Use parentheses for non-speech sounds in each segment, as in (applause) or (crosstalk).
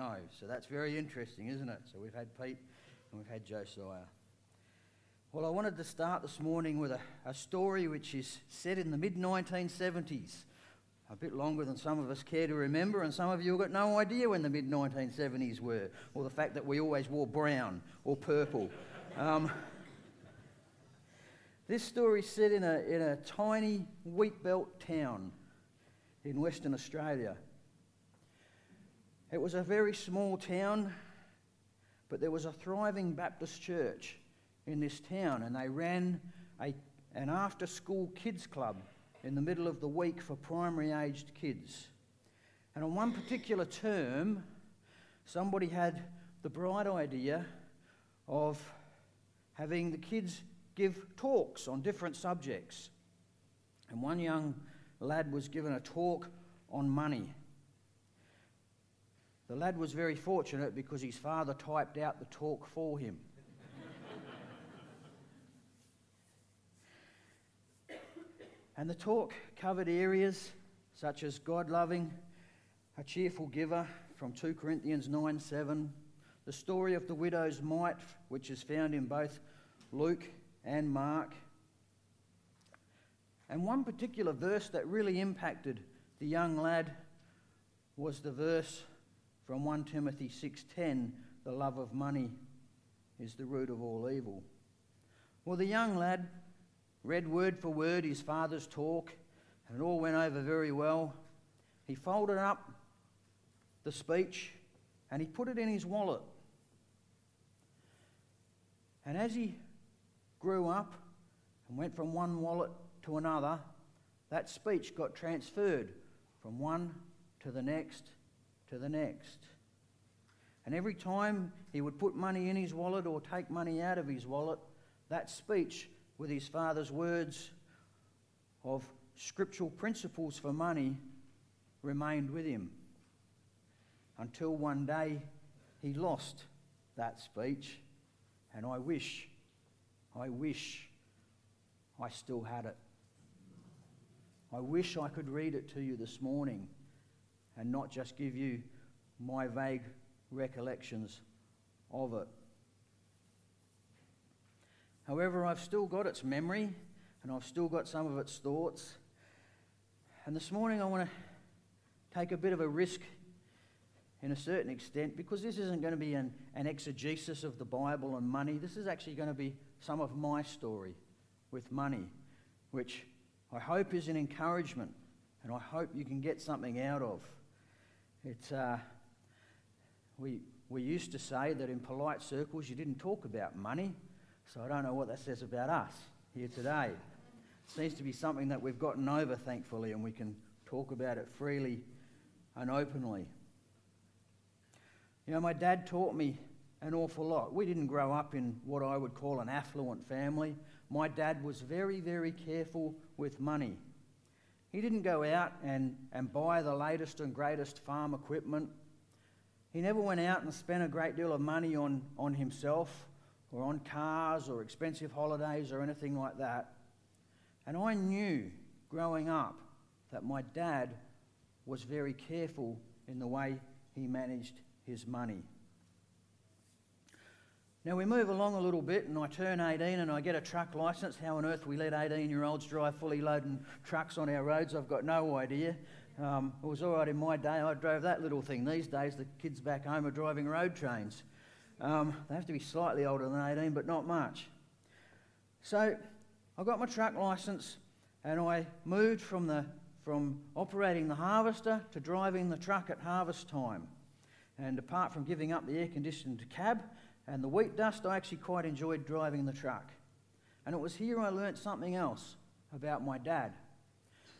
know. So that's very interesting, isn't it? So we've had Pete and we've had Josiah. Well, I wanted to start this morning with a, a story which is set in the mid 1970s. A bit longer than some of us care to remember, and some of you have got no idea when the mid 1970s were, or the fact that we always wore brown or purple. Um, this is set in a, in a tiny wheat belt town in Western Australia. It was a very small town, but there was a thriving Baptist church in this town, and they ran a, an after school kids club in the middle of the week for primary aged kids. And on one particular term, somebody had the bright idea of having the kids give talks on different subjects. And one young lad was given a talk on money. The lad was very fortunate because his father typed out the talk for him. and the talk covered areas such as God loving, a cheerful giver from 2 Corinthians 9 7, the story of the widow's mite, which is found in both Luke and Mark. And one particular verse that really impacted the young lad was the verse from 1 Timothy 6:10, the love of money is the root of all evil. Well, the young lad read word for word his father's talk, and it all went over very well. He folded up the speech and he put it in his wallet. And as he grew up and went from one wallet to another, that speech got transferred from one to the next to the next. And every time he would put money in his wallet or take money out of his wallet, that speech with his father's words of scriptural principles for money remained with him until one day he lost that speech. And I wish, I wish I still had it. I wish I could read it to you this morning and not just give you my vague recollections of it. However, I've still got its memory and I've still got some of its thoughts. And this morning I want to take a bit of a risk in a certain extent because this isn't going to be an, an exegesis of the Bible and money. This is actually going to be some of my story with money, which I hope is an encouragement and I hope you can get something out of. It's, uh, we, we used to say that in polite circles you didn't talk about money, so I don't know what that says about us here today. It seems to be something that we've gotten over, thankfully, and we can talk about it freely and openly. You know, my dad taught me an awful lot. We didn't grow up in what I would call an affluent family. My dad was very, very careful with money. He didn't go out and, and buy the latest and greatest farm equipment. He never went out and spent a great deal of money on, on himself or on cars or expensive holidays or anything like that. And I knew growing up that my dad was very careful in the way he managed his money. Now we move along a little bit, and I turn 18 and I get a truck license. How on earth we let 18 year olds drive fully loaded trucks on our roads, I've got no idea. Um, it was all right in my day, I drove that little thing. These days, the kids back home are driving road trains. Um, they have to be slightly older than 18, but not much. So I got my truck license and I moved from, the, from operating the harvester to driving the truck at harvest time. And apart from giving up the air conditioned cab, and the wheat dust, I actually quite enjoyed driving the truck. And it was here I learnt something else about my dad.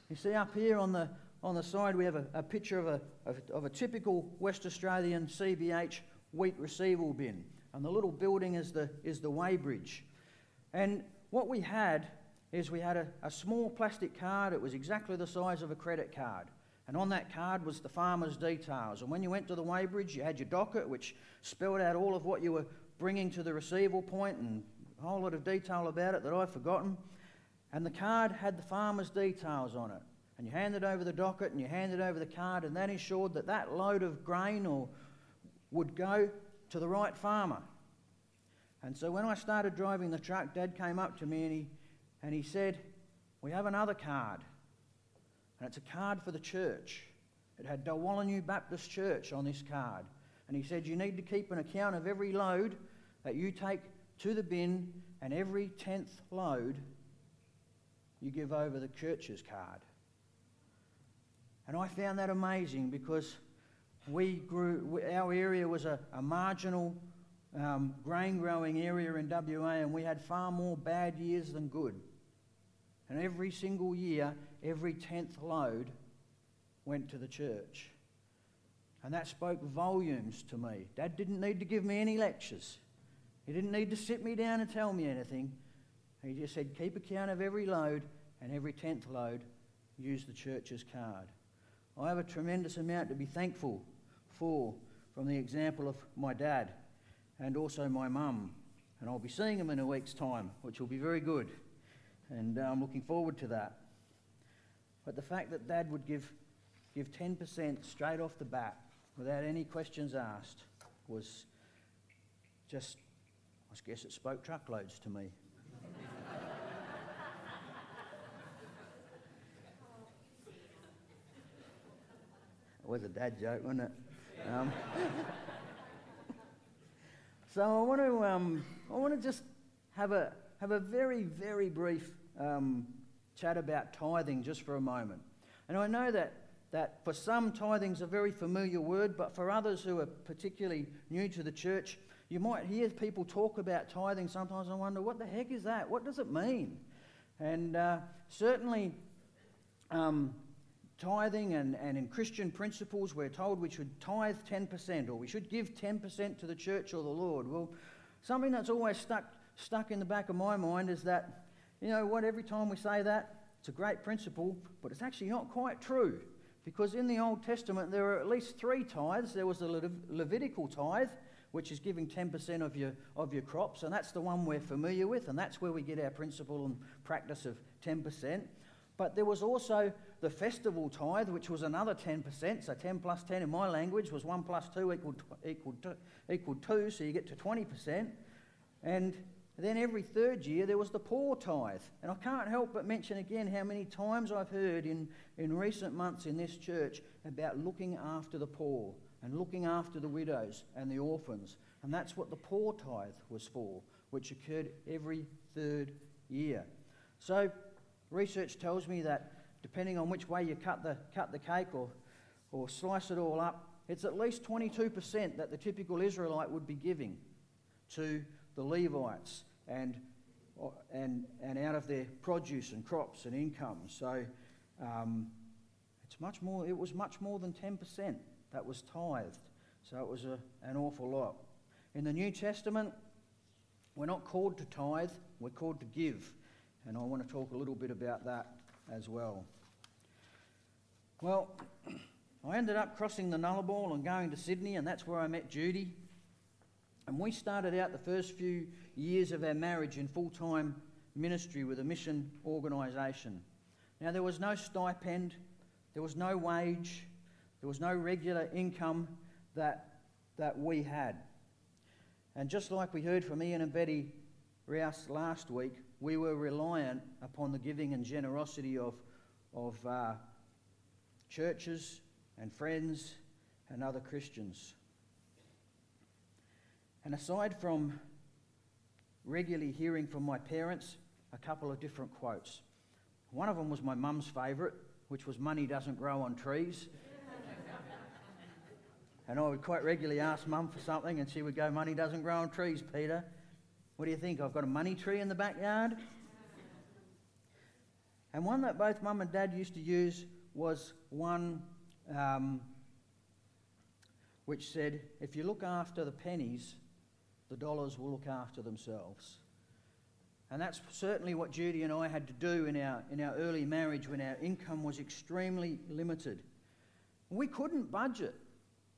You see, up here on the, on the side, we have a, a picture of a, of, of, a typical West Australian CBH wheat receival bin. And the little building is the, is the weighbridge. And what we had is we had a, a small plastic card. It was exactly the size of a credit card. And on that card was the farmer's details. And when you went to the weighbridge, you had your docket, which spelled out all of what you were bringing to the receival point and a whole lot of detail about it that I've forgotten. And the card had the farmer's details on it. And you handed over the docket and you handed over the card, and that ensured that that load of grain or would go to the right farmer. And so when I started driving the truck, Dad came up to me and he, and he said, We have another card. And it's a card for the church. It had Dalwallinu Baptist Church on this card. And he said, You need to keep an account of every load that you take to the bin, and every tenth load you give over the church's card. And I found that amazing because we grew, our area was a, a marginal um, grain growing area in WA, and we had far more bad years than good. And every single year, every tenth load went to the church. And that spoke volumes to me. Dad didn't need to give me any lectures, he didn't need to sit me down and tell me anything. He just said, Keep account of every load, and every tenth load, use the church's card. I have a tremendous amount to be thankful for from the example of my dad and also my mum. And I'll be seeing them in a week's time, which will be very good. And uh, I'm looking forward to that. But the fact that dad would give, give 10% straight off the bat without any questions asked was just, I guess it spoke truckloads to me. it was a dad joke, wasn't it? Um, (laughs) so I want to, um, I want to just have a, have a very, very brief um, chat about tithing just for a moment. And I know that, that for some, tithing's a very familiar word, but for others who are particularly new to the church, you might hear people talk about tithing sometimes and wonder, what the heck is that? What does it mean? And uh, certainly, um, tithing and, and in Christian principles, we're told we should tithe 10% or we should give 10% to the church or the Lord. Well, something that's always stuck, stuck in the back of my mind is that, you know what, every time we say that, it's a great principle, but it's actually not quite true. Because in the Old Testament, there are at least three tithes. There was the Le- Levitical tithe, which is giving 10% of your, of your crops, and that's the one we're familiar with, and that's where we get our principle and practice of 10%. But there was also the festival tithe, which was another 10%. So 10 plus 10 in my language was 1 plus 2 equaled, equaled, equaled 2, so you get to 20%. And then every third year there was the poor tithe. And I can't help but mention again how many times I've heard in, in recent months in this church about looking after the poor and looking after the widows and the orphans. And that's what the poor tithe was for, which occurred every third year. So Research tells me that depending on which way you cut the, cut the cake or, or slice it all up, it's at least 22% that the typical Israelite would be giving to the Levites and, and, and out of their produce and crops and income. So um, it's much more, it was much more than 10% that was tithed. So it was a, an awful lot. In the New Testament, we're not called to tithe, we're called to give. And I want to talk a little bit about that as well. Well, (clears throat) I ended up crossing the Nullarbor and going to Sydney, and that's where I met Judy. And we started out the first few years of our marriage in full time ministry with a mission organisation. Now, there was no stipend, there was no wage, there was no regular income that, that we had. And just like we heard from Ian and Betty Rouse last week, we were reliant upon the giving and generosity of, of uh, churches and friends and other Christians. And aside from regularly hearing from my parents a couple of different quotes, one of them was my mum's favourite, which was money doesn't grow on trees. (laughs) and I would quite regularly ask mum for something, and she would go, Money doesn't grow on trees, Peter. What do you think? I've got a money tree in the backyard? And one that both mum and dad used to use was one um, which said, if you look after the pennies, the dollars will look after themselves. And that's certainly what Judy and I had to do in our, in our early marriage when our income was extremely limited. We couldn't budget.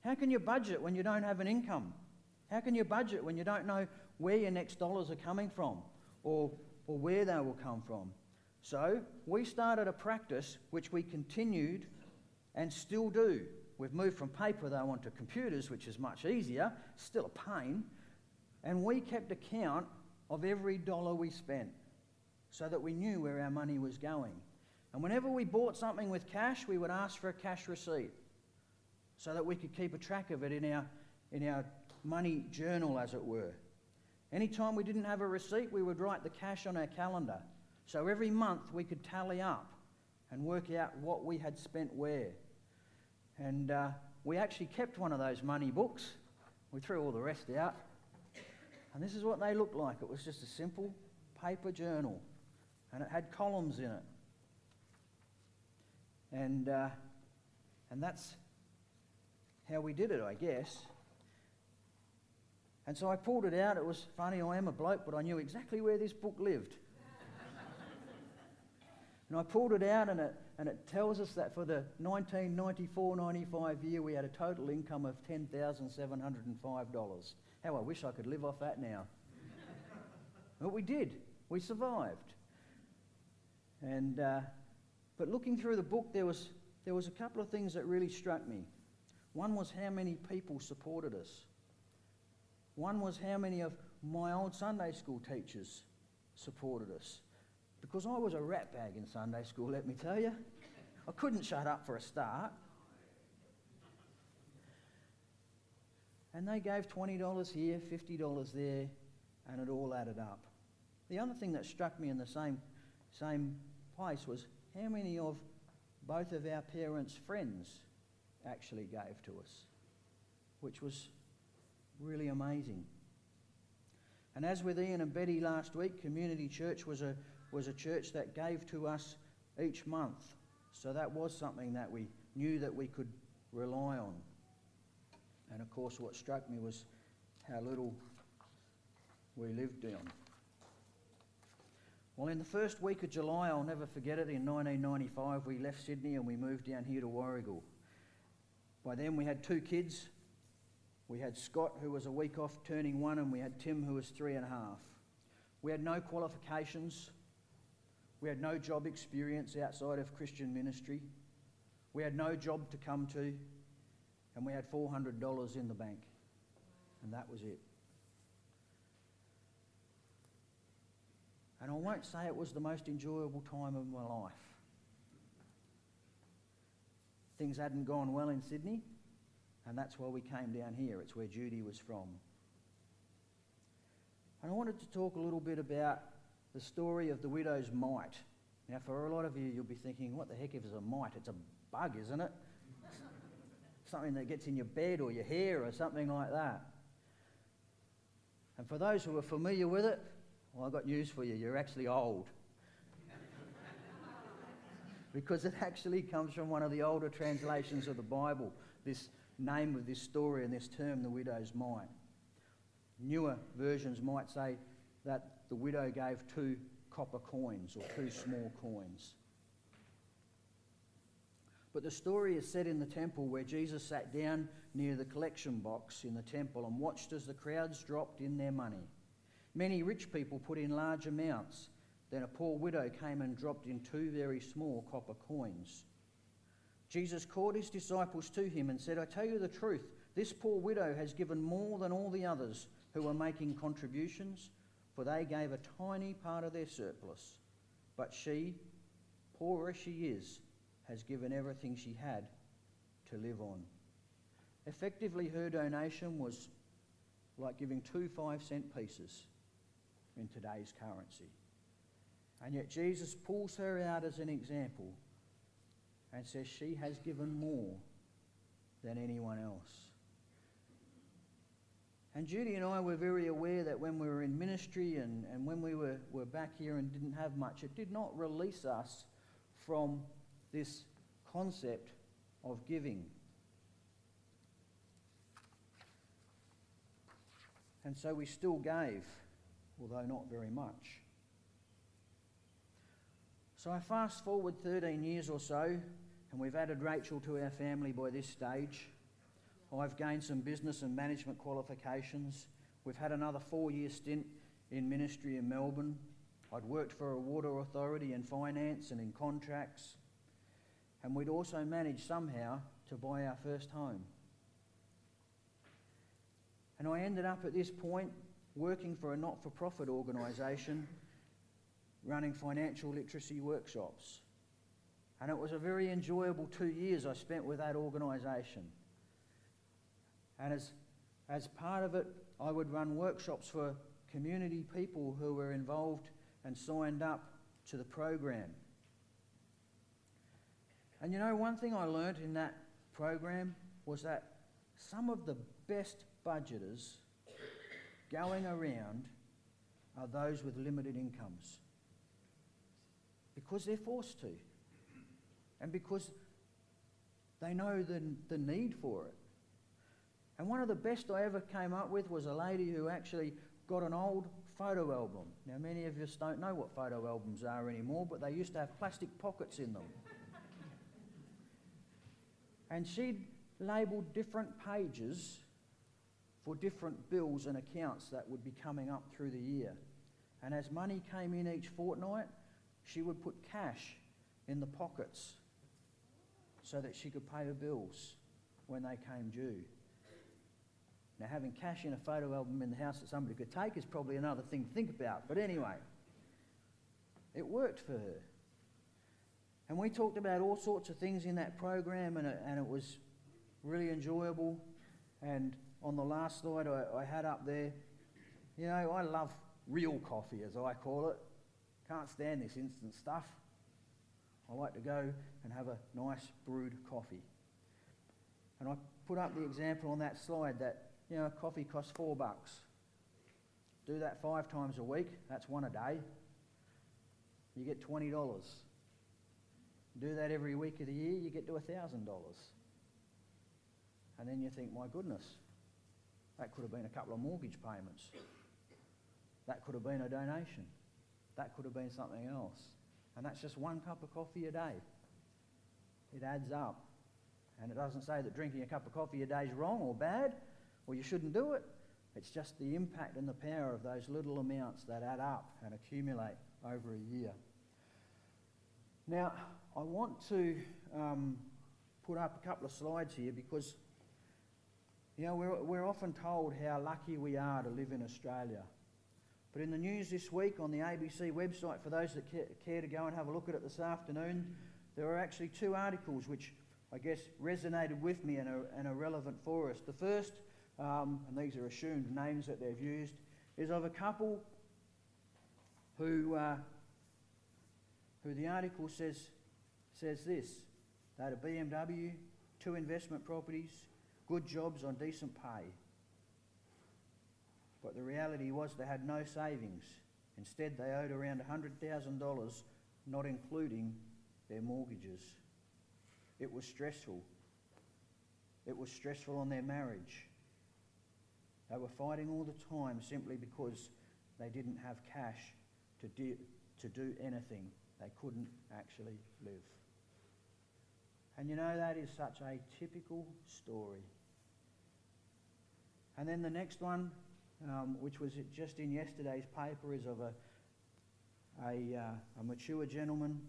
How can you budget when you don't have an income? How can you budget when you don't know where your next dollars are coming from or, or where they will come from. So we started a practice which we continued and still do we've moved from paper though onto computers, which is much easier, still a pain. And we kept account of every dollar we spent so that we knew where our money was going. And whenever we bought something with cash, we would ask for a cash receipt so that we could keep a track of it in our, in our money journal, as it were. Anytime we didn't have a receipt, we would write the cash on our calendar. So every month we could tally up and work out what we had spent where. And uh, we actually kept one of those money books. We threw all the rest out. And this is what they looked like. It was just a simple paper journal, and it had columns in it. And, uh, and that's how we did it, I guess. And so I pulled it out. It was funny, I am a bloke, but I knew exactly where this book lived. (laughs) and I pulled it out, and it, and it tells us that for the 1994 95 year, we had a total income of $10,705. How I wish I could live off that now. but we did. We survived. And, uh, but looking through the book, there was, there was a couple of things that really struck me. One was how many people supported us. One was how many of my old Sunday school teachers supported us. Because I was a rat bag in Sunday school, let me tell you. I couldn't shut up for a start. And they gave $20 here, $50 there, and it all added up. The other thing that struck me in the same, same place was how many of both of our parents' friends actually gave to us, which was really amazing. And as with Ian and Betty last week, Community Church was a, was a church that gave to us each month. So that was something that we knew that we could rely on. And of course, what struck me was how little we lived on. Well, in the first week of July, I'll never forget it, in 1995, we left Sydney and we moved down here to Warragul. By then, we had two kids. We had Scott, who was a week off turning one, and we had Tim, who was three and a half. We had no qualifications. We had no job experience outside of Christian ministry. We had no job to come to and we had $400 in the bank. And that was it. And I won't say it was the most enjoyable time of my life. Things hadn't gone well in Sydney, and that's why we came down here. It's where Judy was from. And I wanted to talk a little bit about the story of the widow's mite. Now, for a lot of you, you'll be thinking, what the heck is a mite? It's a bug, isn't it? (laughs) something that gets in your bed or your hair or something like that. And for those who are familiar with it, well, I've got news for you. You're actually old. (laughs) because it actually comes from one of the older translations of the Bible, this name of this story and this term, the widow's mite. Newer versions might say that the widow gave two copper coins or two small coins. But the story is set in the temple where Jesus sat down near the collection box in the temple and watched as the crowds dropped in their money. Many rich people put in large amounts. Then a poor widow came and dropped in two very small copper coins. Jesus called his disciples to him and said, I tell you the truth, this poor widow has given more than all the others who were making contributions, for they gave a tiny part of their surplus. But she, poor as she is, has given everything she had to live on. Effectively, her donation was like giving two five cent pieces in today's currency. And yet, Jesus pulls her out as an example and says she has given more than anyone else. And Judy and I were very aware that when we were in ministry and, and when we were, were back here and didn't have much, it did not release us from this concept of giving. And so we still gave, although not very much. So I fast forward 13 years or so, and we've added Rachel to our family by this stage. I've gained some business and management qualifications. We've had another four year stint in ministry in Melbourne. I'd worked for a water authority in finance and in contracts. And we'd also managed somehow to buy our first home. And I ended up at this point working for a not for profit organisation running financial literacy workshops. And it was a very enjoyable two years I spent with that organisation. And as, as part of it, I would run workshops for community people who were involved and signed up to the program. And you know, one thing I learnt in that program was that some of the best budgeters going around are those with limited incomes because they're forced to and because they know the, the need for it. And one of the best I ever came up with was a lady who actually got an old photo album. Now, many of us don't know what photo albums are anymore, but they used to have plastic pockets in them. and she'd labelled different pages for different bills and accounts that would be coming up through the year. And as money came in each fortnight, she would put cash in the pockets so that she could pay her bills when they came due. Now, having cash in a photo album in the house that somebody could take is probably another thing to think about. But anyway, it worked for her. And we talked about all sorts of things in that program, and it, and it was really enjoyable. And on the last slide I, I had up there, you know, I love real coffee, as I call it. Can't stand this instant stuff. I like to go and have a nice brewed coffee. And I put up the example on that slide that you know, coffee costs four bucks. Do that five times a week, that's one a day. You get $20. Do that every week of the year, you get to $1,000. And then you think, my goodness, that could have been a couple of mortgage payments. That could have been a donation. That could have been something else. And that's just one cup of coffee a day. It adds up. And it doesn't say that drinking a cup of coffee a day is wrong or bad or you shouldn't do it. It's just the impact and the power of those little amounts that add up and accumulate over a year. Now, I want to um, put up a couple of slides here because, you know, we're, we're often told how lucky we are to live in Australia. But in the news this week on the ABC website, for those that care to go and have a look at it this afternoon, there are actually two articles which I guess resonated with me and are, and are relevant for us. The first um, and these are assumed names that they've used, is of a couple who, uh, who the article says, says this. They had a BMW, two investment properties, good jobs on decent pay. But the reality was they had no savings. Instead, they owed around $100,000, not including their mortgages. It was stressful. It was stressful on their marriage. They were fighting all the time simply because they didn't have cash to do, to do anything. They couldn't actually live. And you know, that is such a typical story. And then the next one, um, which was just in yesterday's paper, is of a, a, uh, a mature gentleman.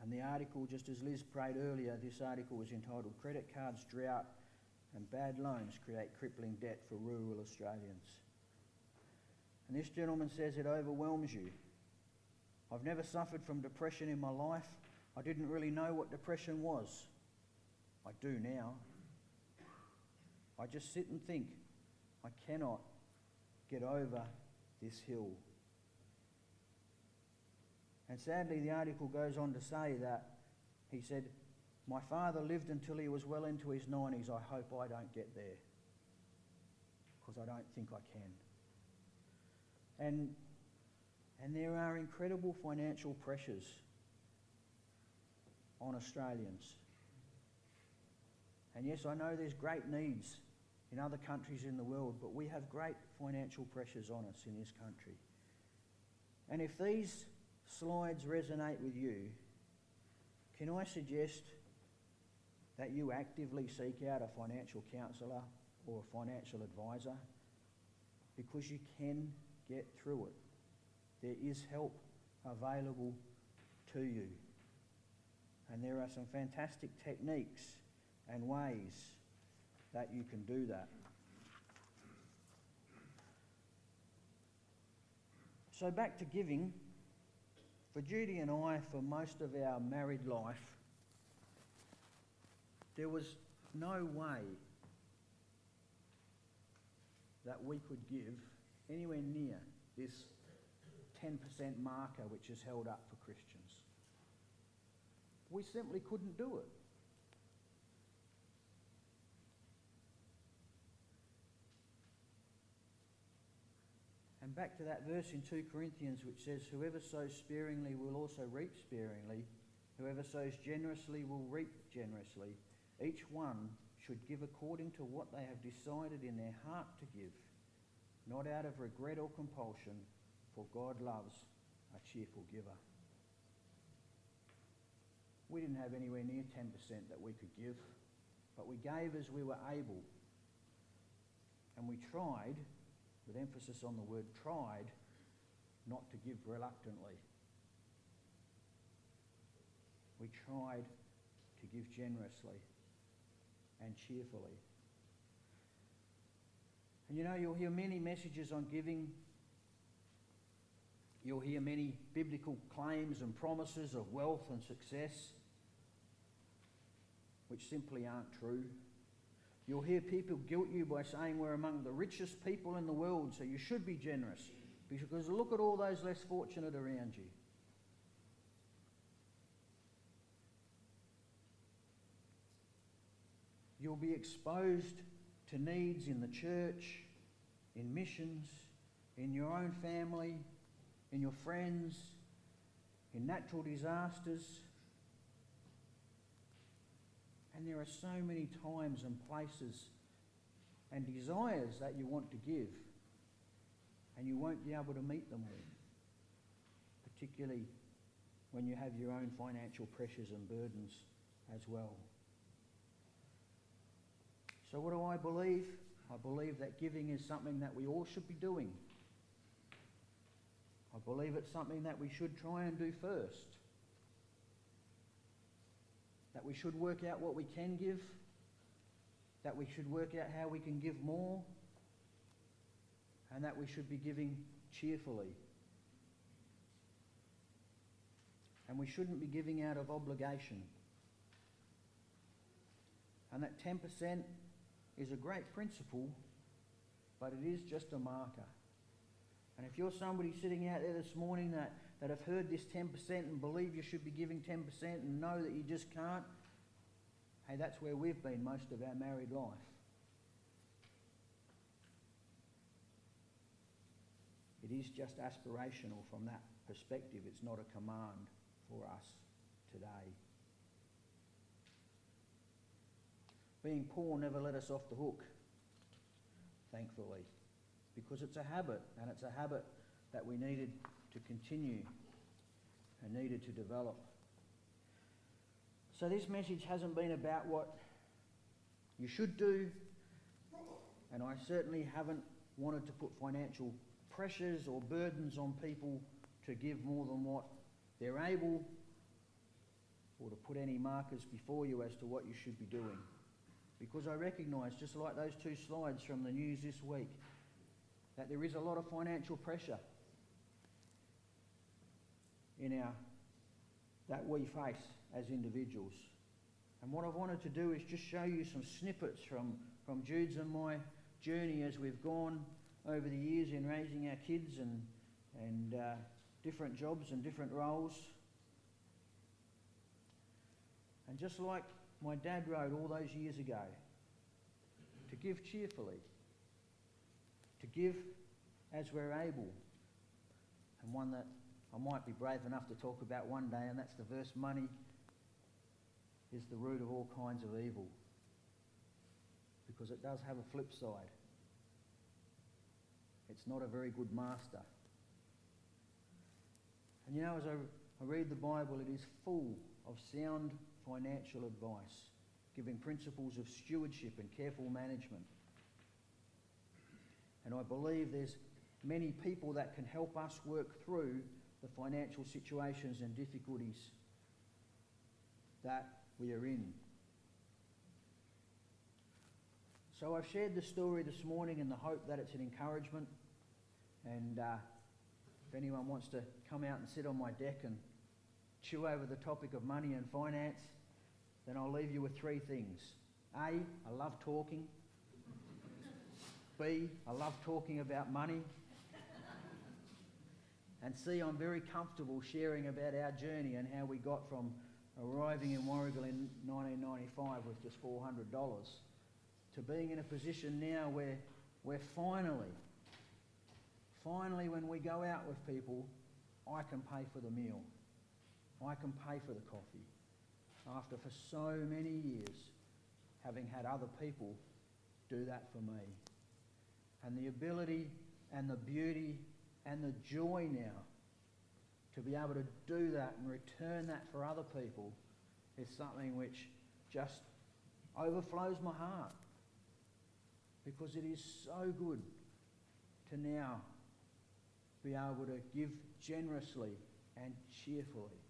And the article, just as Liz prayed earlier, this article was entitled Credit Cards Drought and bad loans create crippling debt for rural Australians. And this gentleman says it overwhelms you. I've never suffered from depression in my life. I didn't really know what depression was. I do now. I just sit and think, I cannot get over this hill. And sadly, the article goes on to say that he said, my father lived until he was well into his 90s. I hope I don't get there because I don't think I can. And, and there are incredible financial pressures on Australians. And yes, I know there's great needs in other countries in the world, but we have great financial pressures on us in this country. And if these slides resonate with you, can I suggest that you actively seek out a financial counsellor or a financial advisor because you can get through it. There is help available to you. And there are some fantastic techniques and ways that you can do that. So, back to giving. For Judy and I, for most of our married life, there was no way that we could give anywhere near this 10% marker which is held up for Christians. We simply couldn't do it. And back to that verse in 2 Corinthians which says, Whoever sows sparingly will also reap sparingly. Whoever sows generously will reap generously. Each one should give according to what they have decided in their heart to give, not out of regret or compulsion, for God loves a cheerful giver. We didn't have anywhere near 10% that we could give, but we gave as we were able. And we tried, with emphasis on the word tried, not to give reluctantly. We tried to give generously and cheerfully. And you know, you'll hear many messages on giving. You'll hear many biblical claims and promises of wealth and success, which simply aren't true. You'll hear people guilt you by saying we're among the richest people in the world, so you should be generous. Because look at all those less fortunate around you. You'll be exposed to needs in the church, in missions, in your own family, in your friends, in natural disasters. And there are so many times and places and desires that you want to give, and you won't be able to meet them all, particularly when you have your own financial pressures and burdens as well. So, what do I believe? I believe that giving is something that we all should be doing. I believe it's something that we should try and do first. That we should work out what we can give. That we should work out how we can give more. And that we should be giving cheerfully. And we shouldn't be giving out of obligation. And that 10% is a great principle, but it is just a marker. And if you're somebody sitting out there this morning that, that have heard this 10% and believe you should be giving 10% and know that you just can't, hey, that's where we've been most of our married life. It is just aspirational from that perspective. It's not a command for us today. Being poor never let us off the hook, thankfully, because it's a habit, and it's a habit that we needed to continue and needed to develop. So, this message hasn't been about what you should do, and I certainly haven't wanted to put financial pressures or burdens on people to give more than what they're able, or to put any markers before you as to what you should be doing because I recognise, just like those two slides from the news this week, that there is a lot of financial pressure in our that we face as individuals. And what I've wanted to do is just show you some snippets from, from Jude's and my journey as we've gone over the years in raising our kids and, and uh, different jobs and different roles. And just like my dad wrote all those years ago to give cheerfully, to give as we're able, and one that I might be brave enough to talk about one day, and that's the verse money is the root of all kinds of evil. Because it does have a flip side. It's not a very good master. And you know, as I, I read the Bible, it is full of sound financial advice, giving principles of stewardship and careful management. And I believe there's many people that can help us work through the financial situations and difficulties that we are in. So I've shared the story this morning in the hope that it's an encouragement. And uh, if anyone wants to come out and sit on my deck and chew over the topic of money and finance, then I'll leave you with three things. A, I love talking. B, I love talking about money. And C, I'm very comfortable sharing about our journey and how we got from arriving in Warragul in 1995 with just $400 to being in a position now where we're finally, finally, when we go out with people, I can pay for the meal. I can pay for the coffee. After for so many years having had other people do that for me. And the ability and the beauty and the joy now to be able to do that and return that for other people is something which just overflows my heart because it is so good to now be able to give generously and cheerfully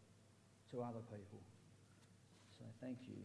to other people. So thank you.